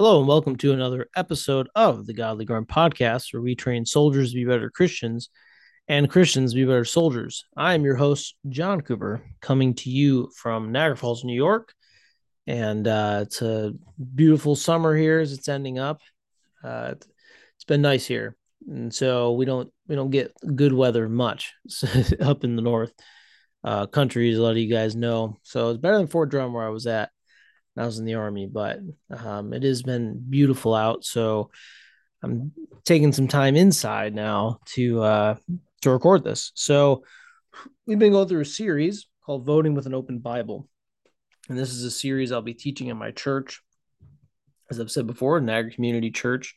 Hello, and welcome to another episode of the Godly Grunt Podcast, where we train soldiers to be better Christians and Christians to be better soldiers. I am your host, John Cooper, coming to you from Niagara Falls, New York. And uh, it's a beautiful summer here as it's ending up. Uh, it's been nice here, and so we don't we don't get good weather much up in the north uh, countries. A lot of you guys know, so it's better than Fort Drum where I was at. I was in the army, but um, it has been beautiful out. So I'm taking some time inside now to uh, to record this. So we've been going through a series called Voting with an Open Bible, and this is a series I'll be teaching in my church, as I've said before, Niagara Community Church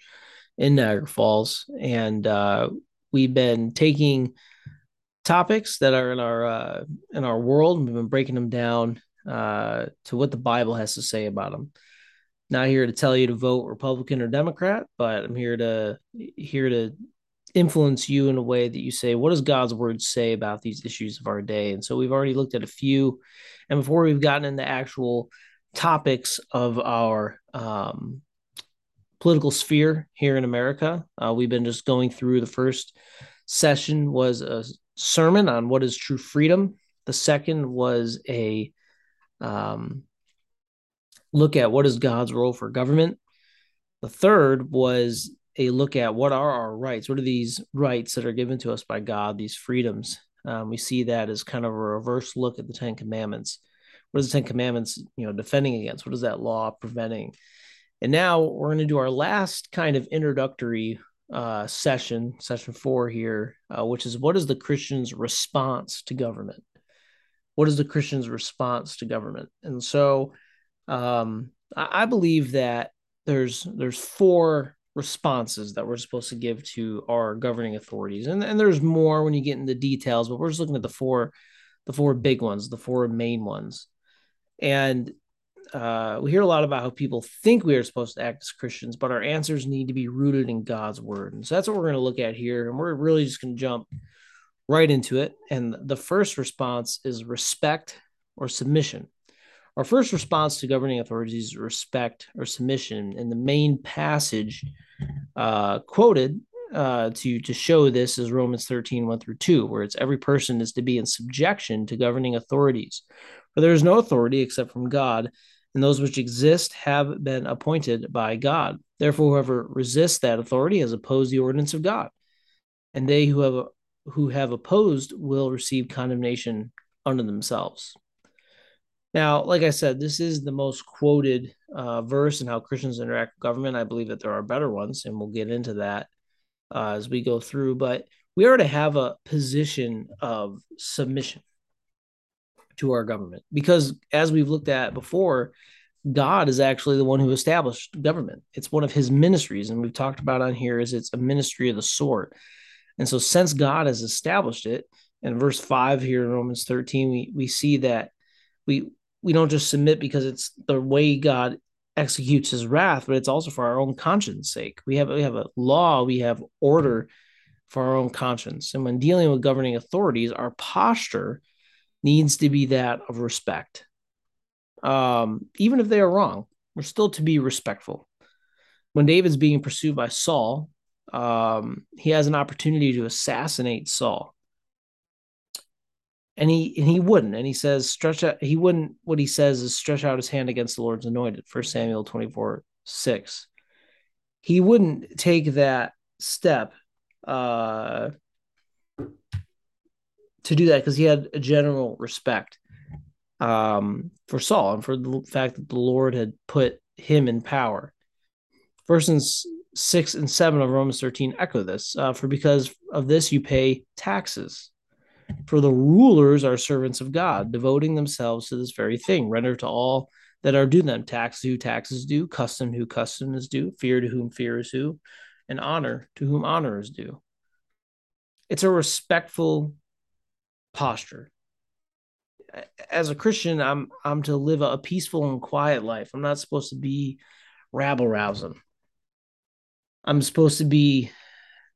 in Niagara Falls, and uh, we've been taking topics that are in our uh, in our world. We've been breaking them down uh, to what the Bible has to say about them. Not here to tell you to vote Republican or Democrat, but I'm here to here to influence you in a way that you say, what does God's word say about these issues of our day? And so we've already looked at a few, and before we've gotten into actual topics of our um, political sphere here in America, uh, we've been just going through the first session was a sermon on what is true freedom. The second was a um, look at what is God's role for government. The third was a look at what are our rights? What are these rights that are given to us by God, these freedoms? Um, we see that as kind of a reverse look at the Ten Commandments. What is the Ten Commandments, you know, defending against? What is that law preventing? And now we're going to do our last kind of introductory uh, session, session four here, uh, which is what is the Christian's response to government? What is the Christian's response to government? And so um, I, I believe that there's there's four responses that we're supposed to give to our governing authorities. And, and there's more when you get into details, but we're just looking at the four the four big ones, the four main ones. And uh, we hear a lot about how people think we are supposed to act as Christians, but our answers need to be rooted in God's word. And so that's what we're going to look at here. And we're really just going to jump right into it. And the first response is respect or submission. Our first response to governing authorities is respect or submission. And the main passage uh, quoted uh, to, to show this is Romans 13, 1 through 2, where it's every person is to be in subjection to governing authorities. For there is no authority except from God, and those which exist have been appointed by God. Therefore, whoever resists that authority has opposed the ordinance of God. And they who have who have opposed will receive condemnation unto themselves. Now, like I said, this is the most quoted uh, verse in how Christians interact with government. I believe that there are better ones, and we'll get into that uh, as we go through. But we are to have a position of submission to our government because, as we've looked at before, God is actually the one who established government. It's one of his ministries, and we've talked about on here is it's a ministry of the sword. And so, since God has established it, in verse five here in Romans 13, we, we see that we we don't just submit because it's the way God executes his wrath, but it's also for our own conscience sake. We have we have a law, we have order for our own conscience. And when dealing with governing authorities, our posture needs to be that of respect. Um, even if they are wrong, we're still to be respectful. When David's being pursued by Saul, um, he has an opportunity to assassinate Saul. And he and he wouldn't. And he says, stretch out, he wouldn't, what he says is stretch out his hand against the Lord's anointed, First Samuel 24, 6. He wouldn't take that step uh, to do that because he had a general respect um, for Saul and for the fact that the Lord had put him in power. Verses 6 and 7 of Romans 13 echo this. Uh, for because of this you pay taxes. For the rulers are servants of God, devoting themselves to this very thing. Render to all that are due them tax who taxes due, custom who custom is due, fear to whom fear is due, and honor to whom honor is due. It's a respectful posture. As a Christian, I'm I'm to live a peaceful and quiet life. I'm not supposed to be rabble rousing. I'm supposed to be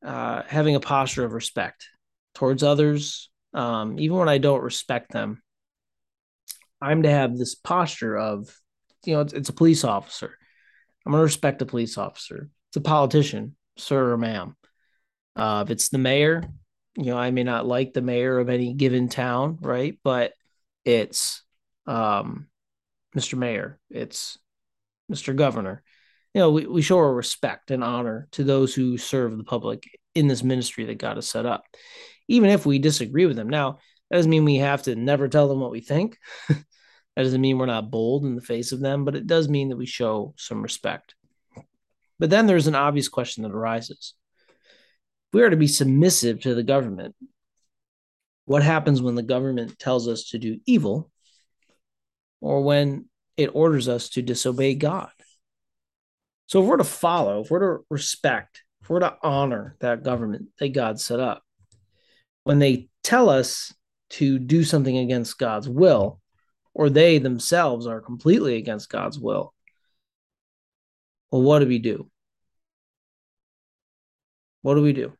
uh, having a posture of respect towards others, um, even when I don't respect them. I'm to have this posture of, you know, it's, it's a police officer. I'm going to respect a police officer. It's a politician, sir or ma'am. Uh, if it's the mayor, you know, I may not like the mayor of any given town, right? But it's um, Mr. Mayor, it's Mr. Governor. You know, we, we show our respect and honor to those who serve the public in this ministry that God has set up, even if we disagree with them. Now, that doesn't mean we have to never tell them what we think. that doesn't mean we're not bold in the face of them, but it does mean that we show some respect. But then there's an obvious question that arises. If we are to be submissive to the government, what happens when the government tells us to do evil or when it orders us to disobey God? So if we're to follow, if we're to respect, if we're to honor that government that God set up, when they tell us to do something against God's will, or they themselves are completely against God's will, well, what do we do? What do we do?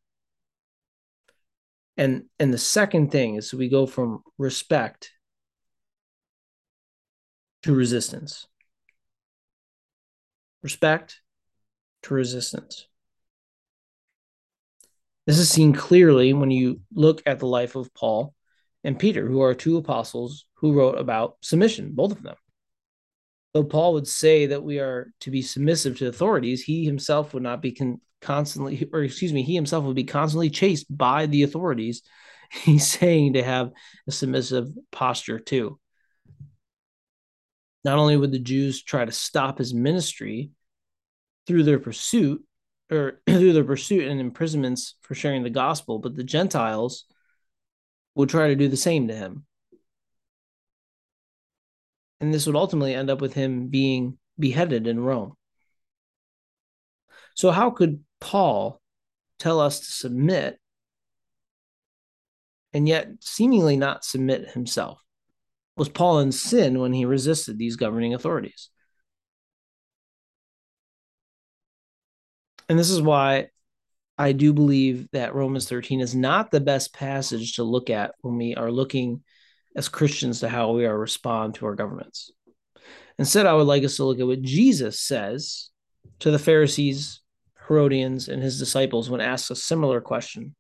And and the second thing is we go from respect to resistance. Respect to resistance. This is seen clearly when you look at the life of Paul and Peter, who are two apostles who wrote about submission, both of them. Though Paul would say that we are to be submissive to authorities, he himself would not be con- constantly, or excuse me, he himself would be constantly chased by the authorities. He's saying to have a submissive posture too. Not only would the Jews try to stop his ministry through their pursuit, or through their pursuit and imprisonments for sharing the gospel, but the Gentiles would try to do the same to him. And this would ultimately end up with him being beheaded in Rome. So, how could Paul tell us to submit and yet seemingly not submit himself? Was Paul in sin when he resisted these governing authorities? And this is why I do believe that Romans 13 is not the best passage to look at when we are looking as Christians to how we are respond to our governments. Instead, I would like us to look at what Jesus says to the Pharisees, Herodians, and his disciples when asked a similar question.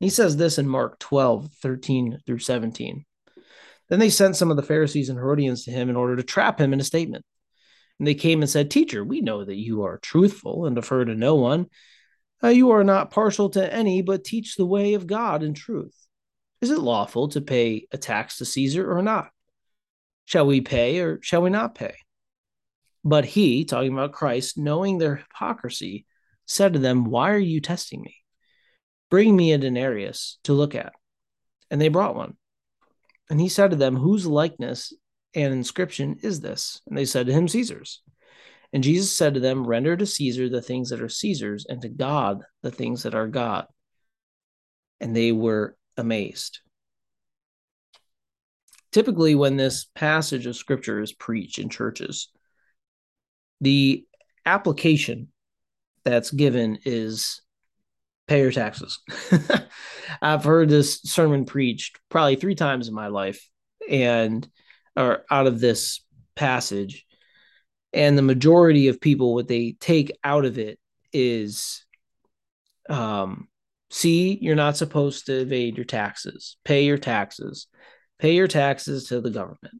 He says this in Mark 12, 13 through 17. Then they sent some of the Pharisees and Herodians to him in order to trap him in a statement. And they came and said, Teacher, we know that you are truthful and defer to no one. Uh, you are not partial to any, but teach the way of God in truth. Is it lawful to pay a tax to Caesar or not? Shall we pay or shall we not pay? But he, talking about Christ, knowing their hypocrisy, said to them, Why are you testing me? Bring me a denarius to look at. And they brought one. And he said to them, Whose likeness and inscription is this? And they said to him, Caesar's. And Jesus said to them, Render to Caesar the things that are Caesar's, and to God the things that are God. And they were amazed. Typically, when this passage of scripture is preached in churches, the application that's given is pay your taxes. I've heard this sermon preached probably three times in my life, and or out of this passage. And the majority of people, what they take out of it is um, see, you're not supposed to evade your taxes, pay your taxes, pay your taxes to the government.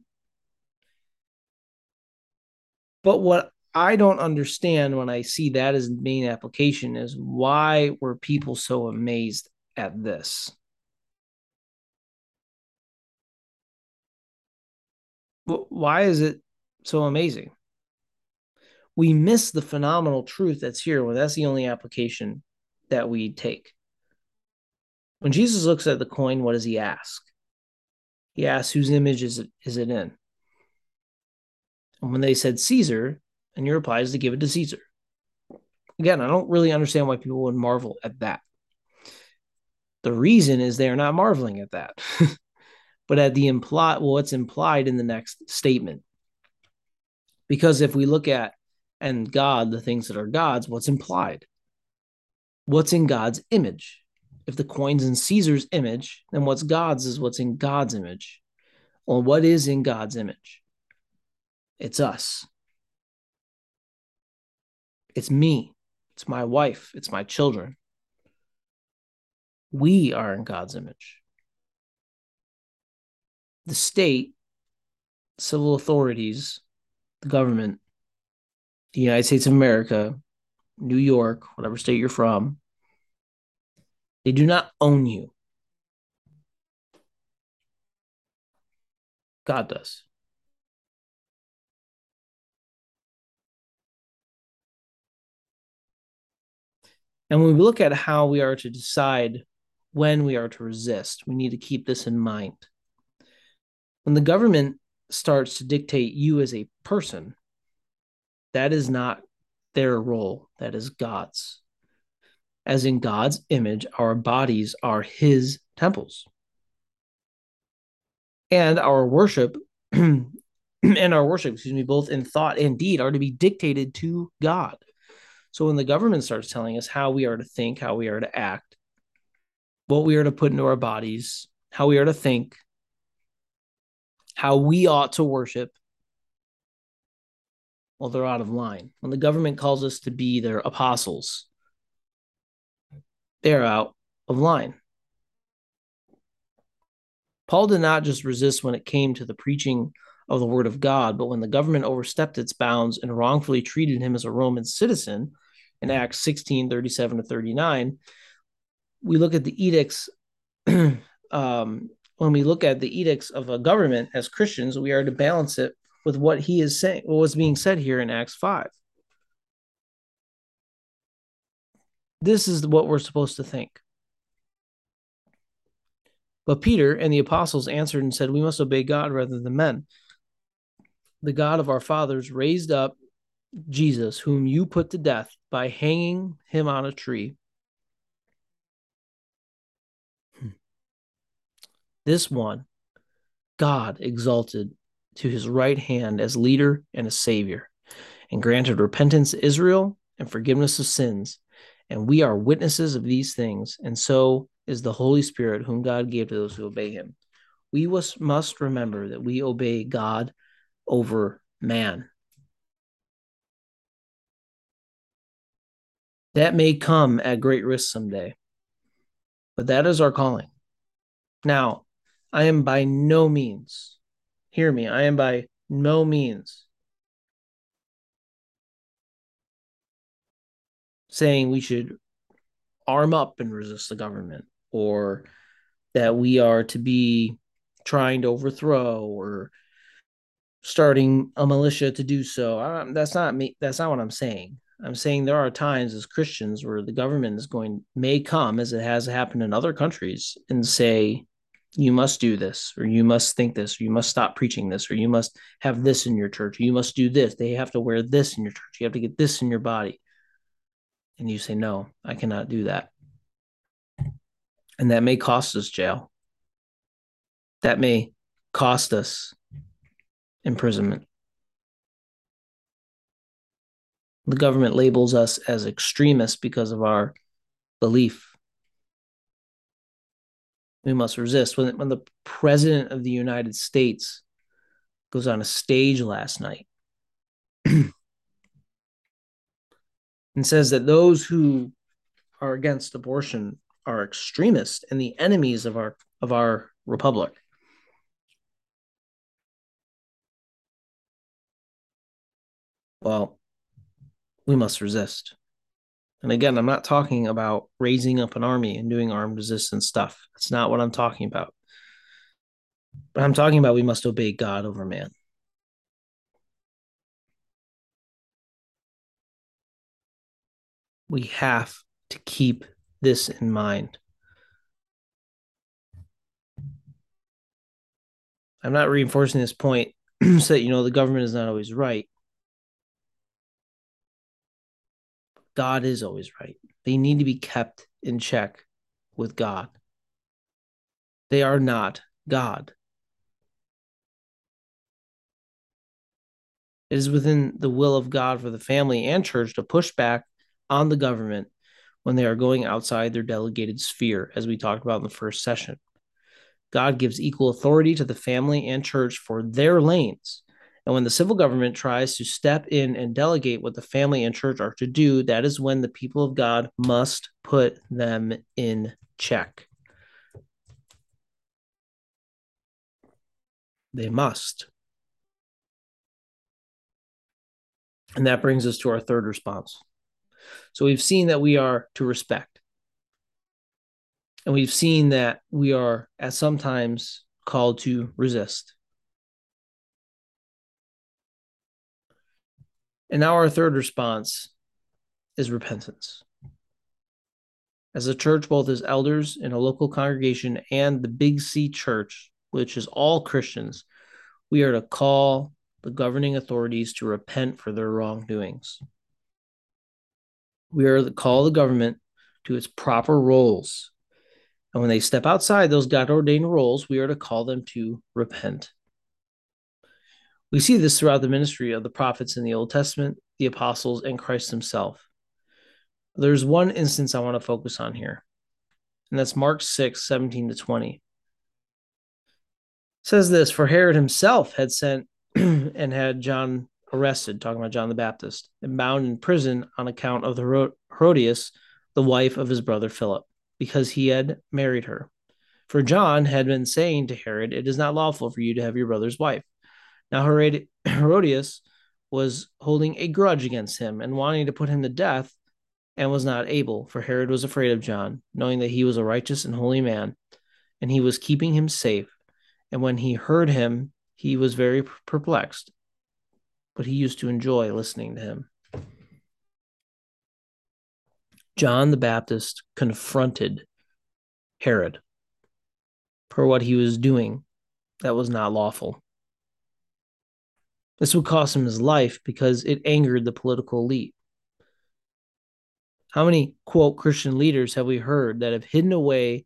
But what I don't understand when I see that as the main application is why were people so amazed at this? Why is it so amazing? We miss the phenomenal truth that's here when that's the only application that we take. When Jesus looks at the coin, what does he ask? He asks, whose image is it, is it in? And when they said Caesar, and your reply is to give it to Caesar. Again, I don't really understand why people would marvel at that. The reason is they are not marveling at that, but at the implied, well, what's implied in the next statement. Because if we look at and God, the things that are God's, what's implied? What's in God's image? if the coin's in Caesar's image, then what's God's is what's in God's image. Well, what is in God's image? It's us. It's me. It's my wife. It's my children. We are in God's image. The state, civil authorities, the government, the United States of America, New York, whatever state you're from, they do not own you. God does. And when we look at how we are to decide when we are to resist, we need to keep this in mind. When the government starts to dictate you as a person, that is not their role, that is God's. As in God's image, our bodies are his temples. And our worship and our worship, excuse me, both in thought and deed are to be dictated to God. So when the government starts telling us how we are to think, how we are to act, what we are to put into our bodies, how we are to think, how we ought to worship, well, they're out of line. When the government calls us to be their apostles, they're out of line. Paul did not just resist when it came to the preaching of the word of God, but when the government overstepped its bounds and wrongfully treated him as a Roman citizen, in Acts 16 37 to 39, we look at the edicts. um, when we look at the edicts of a government as Christians, we are to balance it with what he is saying, what was being said here in Acts 5. This is what we're supposed to think. But Peter and the apostles answered and said, We must obey God rather than men. The God of our fathers raised up Jesus, whom you put to death by hanging him on a tree. This one, God exalted to his right hand as leader and a savior, and granted repentance to Israel and forgiveness of sins. And we are witnesses of these things, and so is the Holy Spirit, whom God gave to those who obey him. We must remember that we obey God over man. That may come at great risk someday, but that is our calling. Now, I am by no means, hear me, I am by no means saying we should arm up and resist the government or that we are to be trying to overthrow or starting a militia to do so. I, that's not me. That's not what I'm saying. I'm saying there are times as Christians where the government is going may come as it has happened in other countries and say you must do this or you must think this or you must stop preaching this or you must have this in your church or you must do this. They have to wear this in your church. You have to get this in your body. And you say no I cannot do that. And that may cost us jail. That may cost us imprisonment. The government labels us as extremists because of our belief. We must resist. When, when the president of the United States goes on a stage last night and says that those who are against abortion are extremists and the enemies of our of our republic. Well, we must resist. And again, I'm not talking about raising up an army and doing armed resistance stuff. That's not what I'm talking about. But I'm talking about we must obey God over man. We have to keep this in mind. I'm not reinforcing this point so that you know the government is not always right. God is always right. They need to be kept in check with God. They are not God. It is within the will of God for the family and church to push back on the government when they are going outside their delegated sphere, as we talked about in the first session. God gives equal authority to the family and church for their lanes, And when the civil government tries to step in and delegate what the family and church are to do, that is when the people of God must put them in check. They must. And that brings us to our third response. So we've seen that we are to respect. And we've seen that we are at sometimes called to resist. And now our third response is repentance. As a church, both as elders in a local congregation and the Big C church, which is all Christians, we are to call the governing authorities to repent for their wrongdoings. We are to call the government to its proper roles. And when they step outside those God ordained roles, we are to call them to repent. We see this throughout the ministry of the prophets in the Old Testament, the apostles, and Christ himself. There's one instance I want to focus on here, and that's Mark 6, 17 to 20. It says this For Herod himself had sent and had John arrested, talking about John the Baptist, and bound in prison on account of the Herodias, the wife of his brother Philip, because he had married her. For John had been saying to Herod, It is not lawful for you to have your brother's wife. Now Herodias was holding a grudge against him and wanting to put him to death, and was not able, for Herod was afraid of John, knowing that he was a righteous and holy man, and he was keeping him safe. And when he heard him, he was very perplexed, but he used to enjoy listening to him. John the Baptist confronted Herod for what he was doing that was not lawful. This would cost him his life because it angered the political elite. How many, quote, Christian leaders have we heard that have hidden away,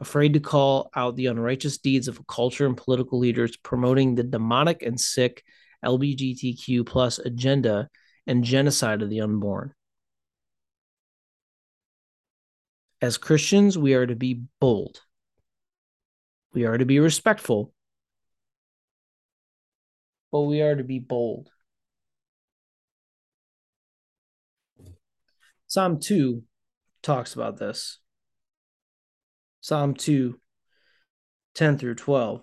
afraid to call out the unrighteous deeds of culture and political leaders promoting the demonic and sick LGBTQ plus agenda and genocide of the unborn? As Christians, we are to be bold. We are to be respectful, but we are to be bold. Psalm 2 talks about this. Psalm 2, 10 through 12.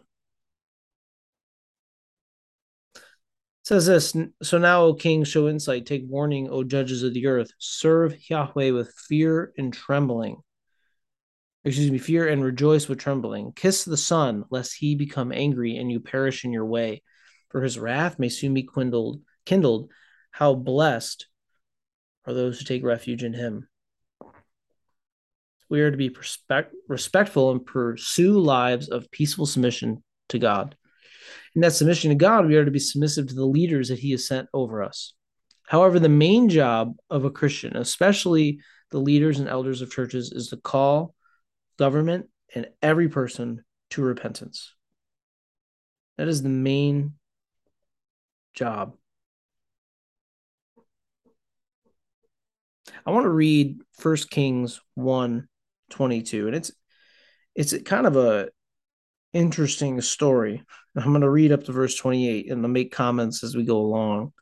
says this So now, O king, show insight, take warning, O judges of the earth. Serve Yahweh with fear and trembling. Excuse me, fear and rejoice with trembling. Kiss the Son, lest he become angry and you perish in your way for his wrath may soon be kindled. Kindled, how blessed are those who take refuge in him. We are to be respect, respectful and pursue lives of peaceful submission to God. In that submission to God, we are to be submissive to the leaders that He has sent over us. However, the main job of a Christian, especially the leaders and elders of churches, is to call government and every person to repentance. That is the main job. I want to read First Kings 1 22, and it's it's kind of a interesting story. I'm going to read up to verse 28 and I'll make comments as we go along.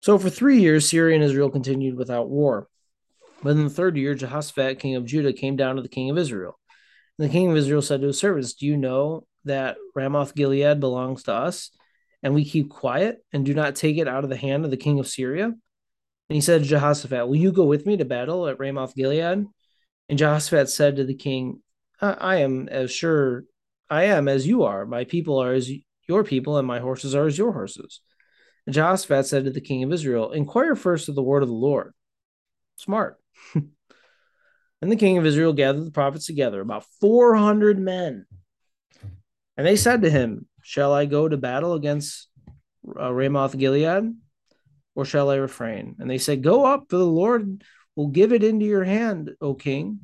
So for three years, Syria and Israel continued without war. But in the third year, Jehoshaphat, king of Judah, came down to the king of Israel. And the king of Israel said to his servants, Do you know that Ramoth Gilead belongs to us? And we keep quiet and do not take it out of the hand of the king of Syria? And he said to Jehoshaphat, Will you go with me to battle at Ramoth Gilead? And Jehoshaphat said to the king, I, am as sure I am as you are. My people are as your people, and my horses are as your horses. And Jehoshaphat said to the king of Israel, Inquire first of the word of the Lord. Smart. and the king of Israel gathered the prophets together, about 400 men. And they said to him, Shall I go to battle against uh, Ramoth Gilead, or shall I refrain? And they said, Go up, for the Lord will give it into your hand, O king.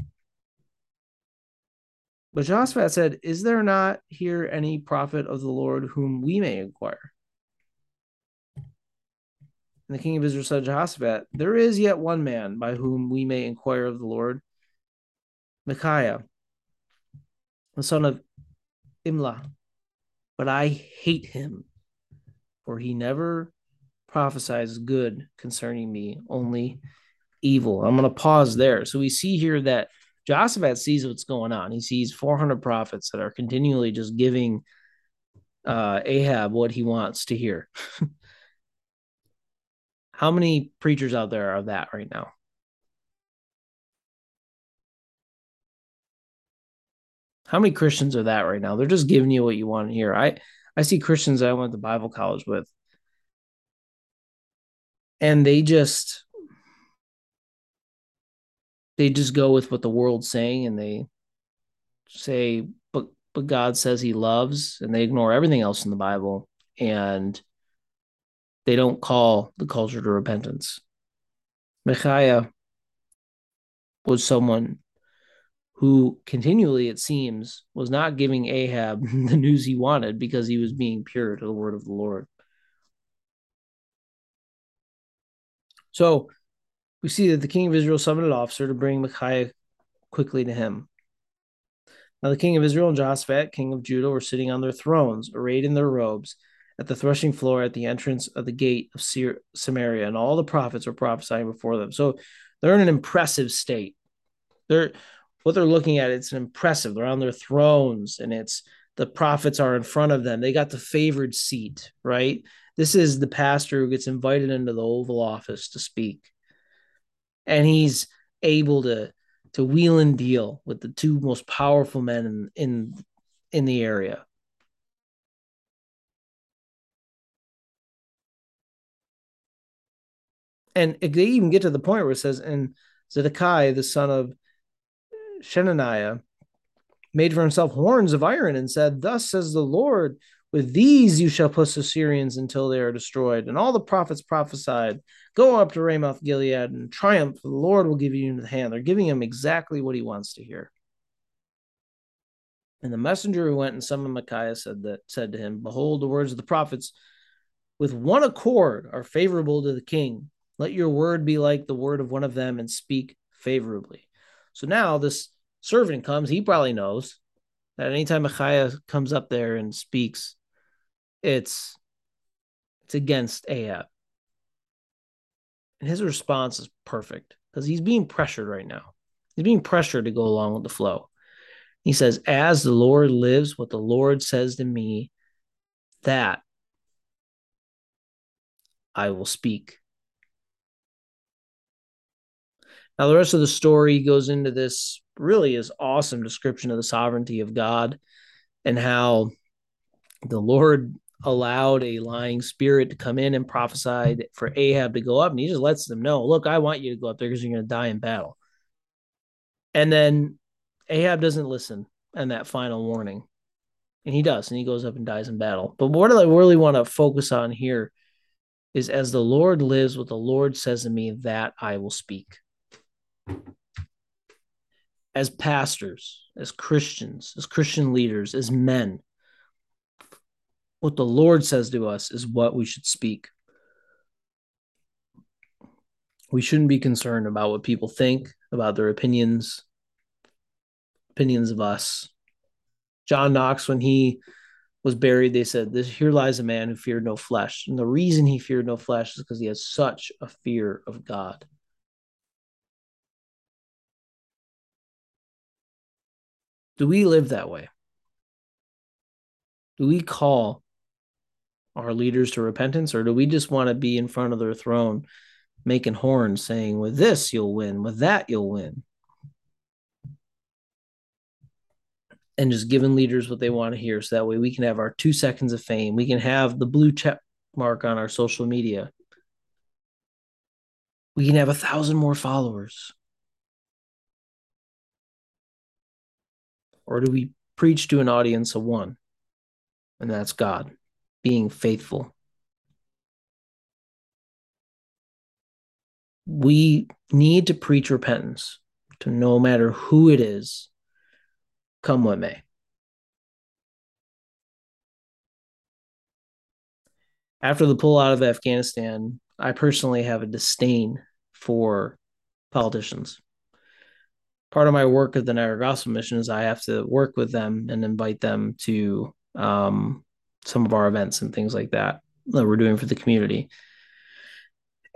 But Jehoshaphat said, Is there not here any prophet of the Lord whom we may inquire? And the king of Israel said to Jehoshaphat, There is yet one man by whom we may inquire of the Lord, Micaiah, the son of Imlah but I hate him, for he never prophesies good concerning me, only evil. I'm going to pause there. So we see here that Josaphat sees what's going on. He sees 400 prophets that are continually just giving uh, Ahab what he wants to hear. How many preachers out there are that right now? How many Christians are that right now? They're just giving you what you want to hear. I I see Christians I went to Bible college with, and they just they just go with what the world's saying, and they say, "But but God says He loves," and they ignore everything else in the Bible, and they don't call the culture to repentance. Micaiah was someone who continually, it seems, was not giving Ahab the news he wanted because he was being pure to the word of the Lord. So we see that the king of Israel summoned an officer to bring Micaiah quickly to him. Now the king of Israel and Joshaphat, king of Judah, were sitting on their thrones, arrayed in their robes, at the threshing floor at the entrance of the gate of Samaria, and all the prophets were prophesying before them. So they're in an impressive state. They're what they're looking at, it's impressive. They're on their thrones and it's the prophets are in front of them. They got the favored seat, right? This is the pastor who gets invited into the Oval Office to speak. And he's able to to wheel and deal with the two most powerful men in in, in the area. And they even get to the point where it says, and Zedekiah, the son of Shenaniah made for himself horns of iron and said, Thus says the Lord, with these you shall push the Syrians until they are destroyed. And all the prophets prophesied, Go up to Ramoth Gilead and triumph, the Lord will give you in the hand. They're giving him exactly what he wants to hear. And the messenger who went and summoned Micaiah said that said to him, Behold, the words of the prophets with one accord are favorable to the king. Let your word be like the word of one of them and speak favorably. So now this servant comes, he probably knows that anytime Micaiah comes up there and speaks, it's it's against Ahab. And his response is perfect because he's being pressured right now. He's being pressured to go along with the flow. He says, As the Lord lives, what the Lord says to me, that I will speak. Now, the rest of the story goes into this really is awesome description of the sovereignty of God and how the Lord allowed a lying spirit to come in and prophesied for Ahab to go up. And he just lets them know, look, I want you to go up there because you're going to die in battle. And then Ahab doesn't listen and that final warning. And he does, and he goes up and dies in battle. But what I really want to focus on here is as the Lord lives, what the Lord says to me, that I will speak as pastors, as Christians, as Christian leaders, as men, what the Lord says to us is what we should speak. We shouldn't be concerned about what people think, about their opinions, opinions of us. John Knox, when he was buried, they said, This here lies a man who feared no flesh. And the reason he feared no flesh is because he has such a fear of God. Do we live that way? Do we call our leaders to repentance, or do we just want to be in front of their throne making horns saying, with this you'll win, with that you'll win? And just giving leaders what they want to hear so that way we can have our two seconds of fame. We can have the blue check mark on our social media. We can have a thousand more followers. Or do we preach to an audience of one? And that's God being faithful. We need to preach repentance to no matter who it is, come what may. After the pullout of Afghanistan, I personally have a disdain for politicians part of my work at the Niagara Gospel Mission is I have to work with them and invite them to um, some of our events and things like that that we're doing for the community.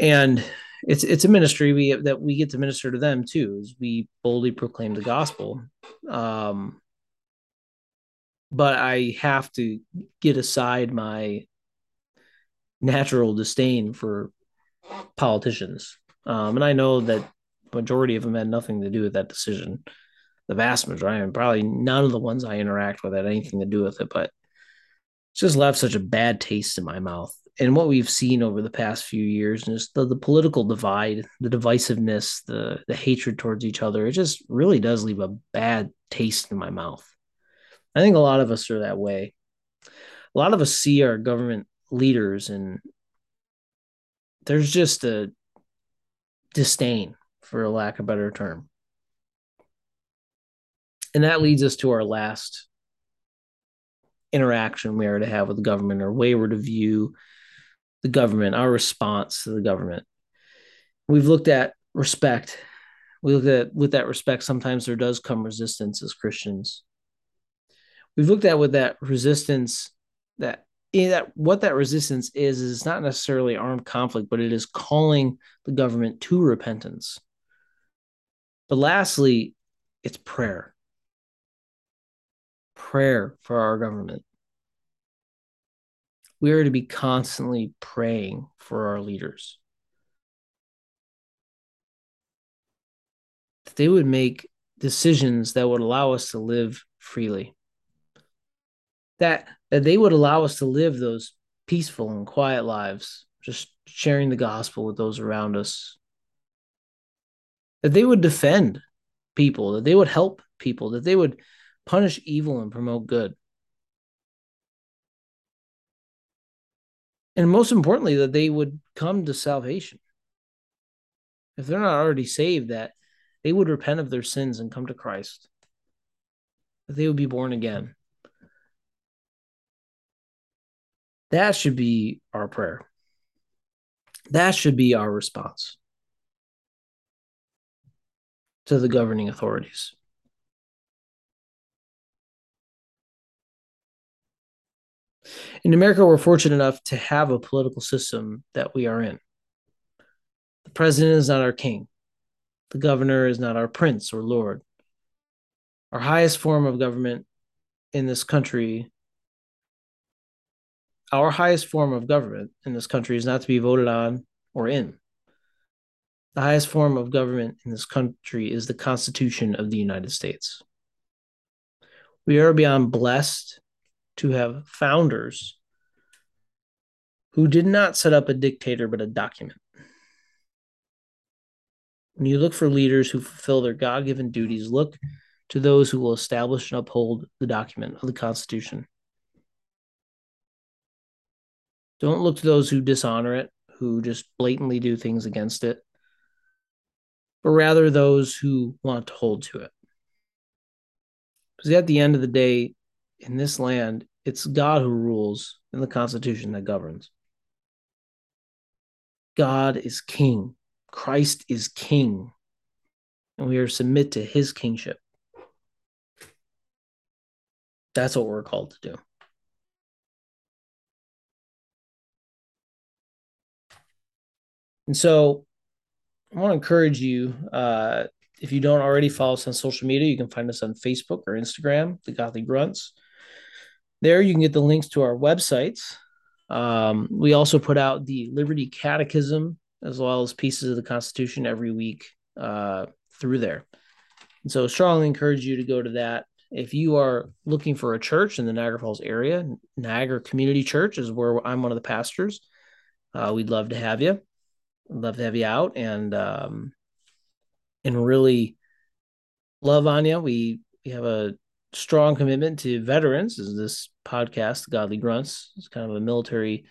And it's it's a ministry we that we get to minister to them too as we boldly proclaim the gospel. Um, but I have to get aside my natural disdain for politicians. Um, and I know that majority of them had nothing to do with that decision. The vast majority, and probably none of the ones I interact with had anything to do with it, but it's just left such a bad taste in my mouth. And what we've seen over the past few years, and just the, the political divide, the divisiveness, the the hatred towards each other, it just really does leave a bad taste in my mouth. I think a lot of us are that way. A lot of us see our government leaders and there's just a disdain for lack of a better term. And that leads us to our last interaction we are to have with the government or way we're to view the government, our response to the government. We've looked at respect. We look at with that respect, sometimes there does come resistance as Christians. We've looked at with that resistance that eh, that what that resistance is is not necessarily armed conflict, but it is calling the government to repentance. But lastly, it's prayer. Prayer for our government. We are to be constantly praying for our leaders. That they would make decisions that would allow us to live freely that that they would allow us to live those peaceful and quiet lives, just sharing the gospel with those around us. That they would defend people, that they would help people, that they would punish evil and promote good. And most importantly, that they would come to salvation. If they're not already saved, that they would repent of their sins and come to Christ, that they would be born again. That should be our prayer. That should be our response to the governing authorities. In America, we're fortunate enough to have a political system that we are in. The president is not our king, the governor is not our prince or lord. Our highest form of government in this country our highest form of government in this country is not to be voted on or in. The highest form of government in this country is the Constitution of the United States. We are beyond blessed to have founders who did not set up a dictator but a document. When you look for leaders who fulfill their God given duties, look to those who will establish and uphold the document of the Constitution. Don't look to those who dishonor it, who just blatantly do things against it, but rather those who want to hold to it. Because at the end of the day, in this land, it's God who rules and the Constitution that governs. God is king. Christ is king. And we are submit to his kingship. That's what we're called to do. And so I want to encourage you, uh, if you don't already follow us on social media, you can find us on Facebook or Instagram, The Godly Grunts. There you can get the links to our websites. Um, we also put out the Liberty Catechism as well as pieces of the Constitution every week uh, through there. And so, strongly encourage you to go to that. If you are looking for a church in the Niagara Falls area, Niagara Community Church is where I'm one of the pastors. Uh, we'd love to have you love to have you out and um, and really love Anya. We we have a strong commitment to veterans. Is this podcast, Godly Grunts? It's kind of a military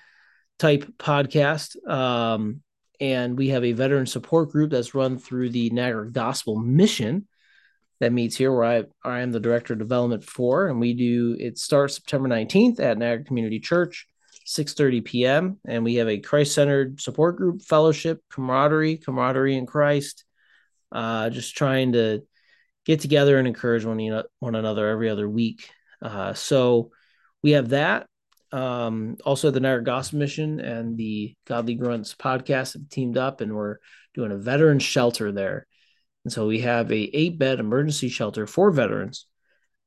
type podcast. Um, and we have a veteran support group that's run through the Niagara Gospel Mission that meets here where I, I am the director of development for. And we do it starts September 19th at Niagara Community Church. 6:30 p.m. and we have a Christ-centered support group, fellowship, camaraderie, camaraderie in Christ. Uh, just trying to get together and encourage one, one another every other week. Uh, so we have that. Um, also, the Niagara Gospel Mission and the Godly Grunts podcast have teamed up, and we're doing a veteran shelter there. And so we have a eight bed emergency shelter for veterans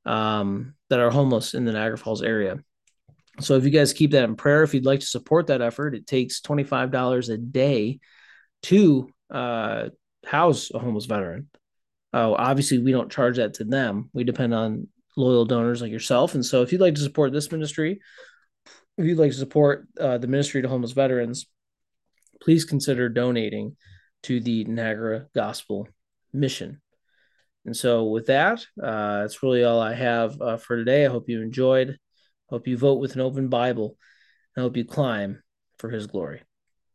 um, that are homeless in the Niagara Falls area. So if you guys keep that in prayer, if you'd like to support that effort, it takes twenty five dollars a day to uh, house a homeless veteran. Oh, obviously, we don't charge that to them. We depend on loyal donors like yourself. And so, if you'd like to support this ministry, if you'd like to support uh, the ministry to homeless veterans, please consider donating to the Niagara Gospel Mission. And so, with that, uh, that's really all I have uh, for today. I hope you enjoyed. Hope you vote with an open Bible. And I hope you climb for His glory.